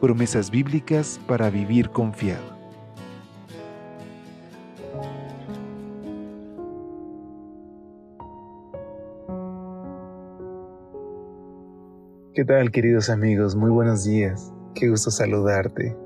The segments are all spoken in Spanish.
promesas bíblicas para vivir confiado. ¿Qué tal queridos amigos? Muy buenos días. Qué gusto saludarte.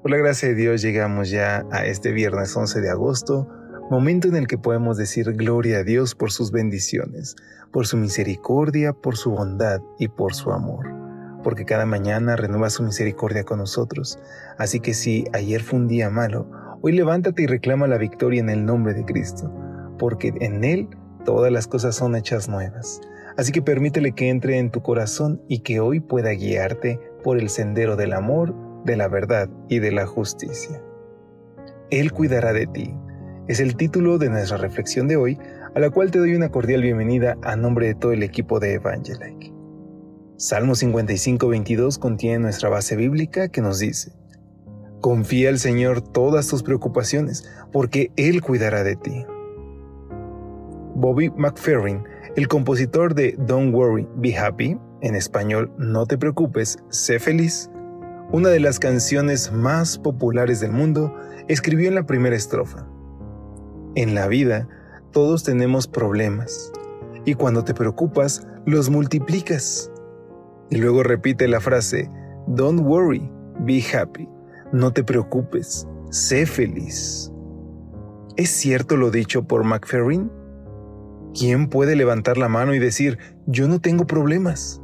Por la gracia de Dios llegamos ya a este viernes 11 de agosto, momento en el que podemos decir gloria a Dios por sus bendiciones, por su misericordia, por su bondad y por su amor porque cada mañana renueva su misericordia con nosotros. Así que si ayer fue un día malo, hoy levántate y reclama la victoria en el nombre de Cristo, porque en Él todas las cosas son hechas nuevas. Así que permítele que entre en tu corazón y que hoy pueda guiarte por el sendero del amor, de la verdad y de la justicia. Él cuidará de ti. Es el título de nuestra reflexión de hoy, a la cual te doy una cordial bienvenida a nombre de todo el equipo de Evangelike. Salmo 55, 22 contiene nuestra base bíblica que nos dice, Confía al Señor todas tus preocupaciones, porque Él cuidará de ti. Bobby McFerrin, el compositor de Don't Worry, Be Happy, en español No te preocupes, sé feliz, una de las canciones más populares del mundo, escribió en la primera estrofa. En la vida, todos tenemos problemas, y cuando te preocupas, los multiplicas. Y luego repite la frase, Don't worry, be happy. No te preocupes, sé feliz. ¿Es cierto lo dicho por McFerrin? ¿Quién puede levantar la mano y decir, yo no tengo problemas?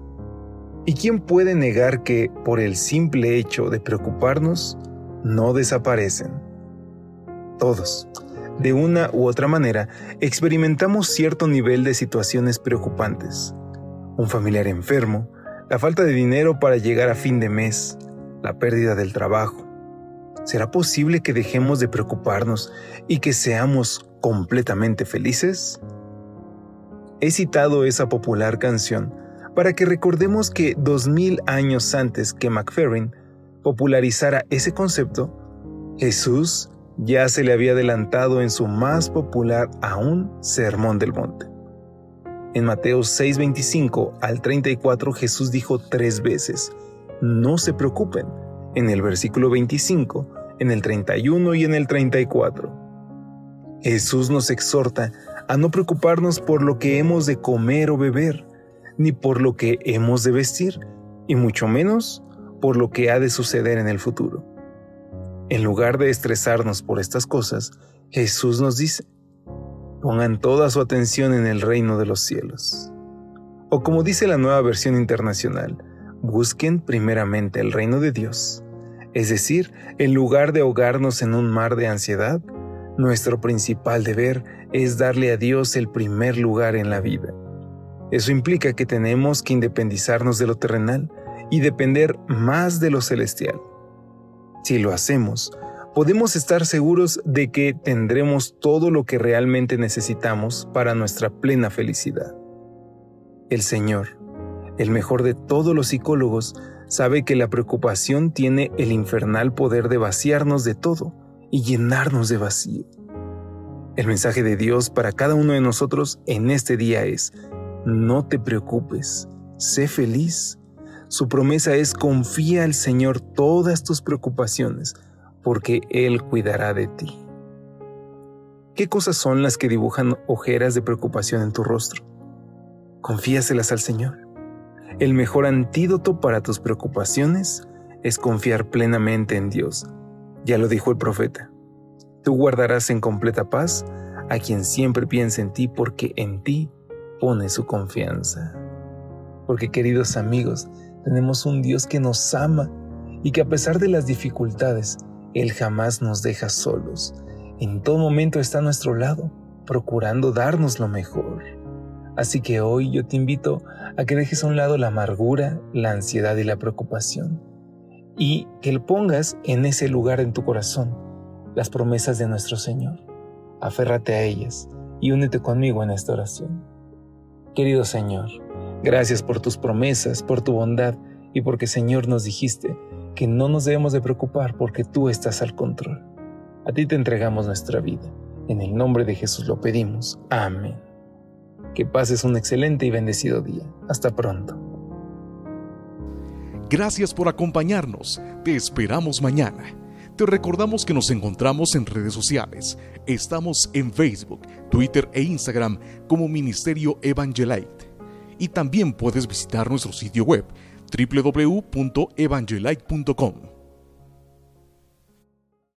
¿Y quién puede negar que, por el simple hecho de preocuparnos, no desaparecen? Todos, de una u otra manera, experimentamos cierto nivel de situaciones preocupantes. Un familiar enfermo, la falta de dinero para llegar a fin de mes, la pérdida del trabajo. ¿Será posible que dejemos de preocuparnos y que seamos completamente felices? He citado esa popular canción para que recordemos que dos mil años antes que McFerrin popularizara ese concepto, Jesús ya se le había adelantado en su más popular aún Sermón del Monte. En Mateo 6:25 al 34 Jesús dijo tres veces, no se preocupen, en el versículo 25, en el 31 y en el 34. Jesús nos exhorta a no preocuparnos por lo que hemos de comer o beber, ni por lo que hemos de vestir, y mucho menos por lo que ha de suceder en el futuro. En lugar de estresarnos por estas cosas, Jesús nos dice, pongan toda su atención en el reino de los cielos. O como dice la nueva versión internacional, busquen primeramente el reino de Dios. Es decir, en lugar de ahogarnos en un mar de ansiedad, nuestro principal deber es darle a Dios el primer lugar en la vida. Eso implica que tenemos que independizarnos de lo terrenal y depender más de lo celestial. Si lo hacemos, podemos estar seguros de que tendremos todo lo que realmente necesitamos para nuestra plena felicidad. El Señor, el mejor de todos los psicólogos, sabe que la preocupación tiene el infernal poder de vaciarnos de todo y llenarnos de vacío. El mensaje de Dios para cada uno de nosotros en este día es, no te preocupes, sé feliz. Su promesa es confía al Señor todas tus preocupaciones, porque Él cuidará de ti. ¿Qué cosas son las que dibujan ojeras de preocupación en tu rostro? Confíaselas al Señor. El mejor antídoto para tus preocupaciones es confiar plenamente en Dios. Ya lo dijo el profeta. Tú guardarás en completa paz a quien siempre piensa en ti porque en ti pone su confianza. Porque queridos amigos, tenemos un Dios que nos ama y que a pesar de las dificultades, él jamás nos deja solos. En todo momento está a nuestro lado, procurando darnos lo mejor. Así que hoy yo te invito a que dejes a un lado la amargura, la ansiedad y la preocupación y que le pongas en ese lugar en tu corazón las promesas de nuestro Señor. Aférrate a ellas y únete conmigo en esta oración. Querido Señor, gracias por tus promesas, por tu bondad y porque Señor nos dijiste que no nos debemos de preocupar porque tú estás al control. A ti te entregamos nuestra vida. En el nombre de Jesús lo pedimos. Amén. Que pases un excelente y bendecido día. Hasta pronto. Gracias por acompañarnos. Te esperamos mañana. Te recordamos que nos encontramos en redes sociales. Estamos en Facebook, Twitter e Instagram como Ministerio Evangelite. Y también puedes visitar nuestro sitio web www.evangelite.com